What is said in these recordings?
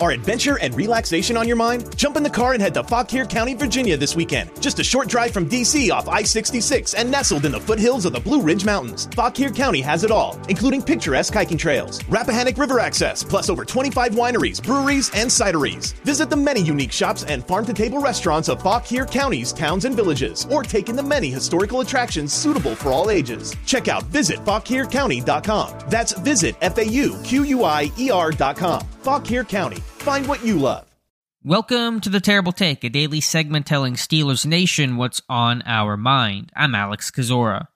Are adventure and relaxation on your mind? Jump in the car and head to Fauquier County, Virginia this weekend. Just a short drive from DC off I 66 and nestled in the foothills of the Blue Ridge Mountains. Fauquier County has it all, including picturesque hiking trails, Rappahannock River access, plus over 25 wineries, breweries, and cideries. Visit the many unique shops and farm to table restaurants of Fauquier County's towns and villages, or take in the many historical attractions suitable for all ages. Check out visitfauquiercounty.com. That's visit F A U Q U I E R.com. Fauquier County. Find what you love. Welcome to the Terrible Take, a daily segment telling Steelers Nation what's on our mind. I'm Alex Kozora.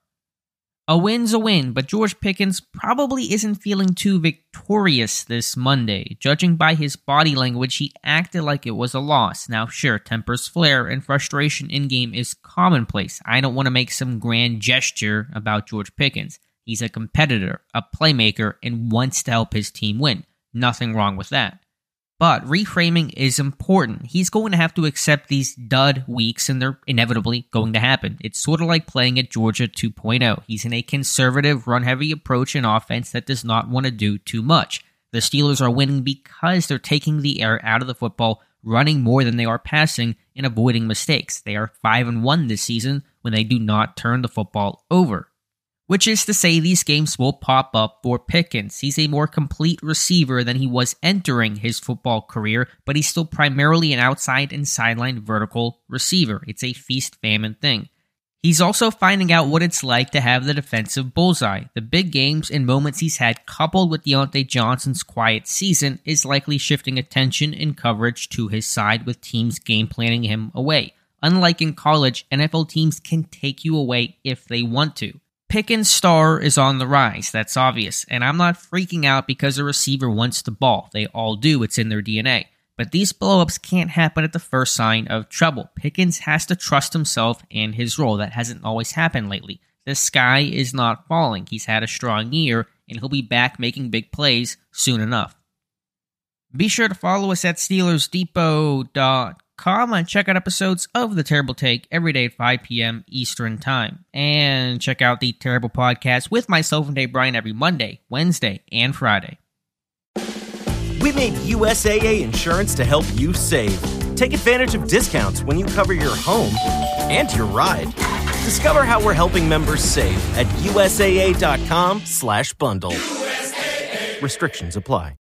A win's a win, but George Pickens probably isn't feeling too victorious this Monday. Judging by his body language, he acted like it was a loss. Now, sure, tempers flare and frustration in game is commonplace. I don't want to make some grand gesture about George Pickens. He's a competitor, a playmaker, and wants to help his team win. Nothing wrong with that. But reframing is important. He's going to have to accept these dud weeks, and they're inevitably going to happen. It's sort of like playing at Georgia 2.0. He's in a conservative, run heavy approach in offense that does not want to do too much. The Steelers are winning because they're taking the air out of the football, running more than they are passing, and avoiding mistakes. They are 5 and 1 this season when they do not turn the football over which is to say these games will pop up for Pickens. He's a more complete receiver than he was entering his football career, but he's still primarily an outside and sideline vertical receiver. It's a feast famine thing. He's also finding out what it's like to have the defensive bullseye. The big games and moments he's had, coupled with Diontae Johnson's quiet season, is likely shifting attention and coverage to his side with teams game planning him away. Unlike in college, NFL teams can take you away if they want to. Pickens' star is on the rise. That's obvious. And I'm not freaking out because a receiver wants the ball. They all do. It's in their DNA. But these blowups can't happen at the first sign of trouble. Pickens has to trust himself and his role. That hasn't always happened lately. The sky is not falling. He's had a strong year, and he'll be back making big plays soon enough. Be sure to follow us at SteelersDepot.com com and check out episodes of The Terrible Take every day at 5 p.m. Eastern Time. And check out The Terrible Podcast with myself and Dave Bryan every Monday, Wednesday, and Friday. We made USAA insurance to help you save. Take advantage of discounts when you cover your home and your ride. Discover how we're helping members save at USAA.com slash bundle. USAA. Restrictions apply.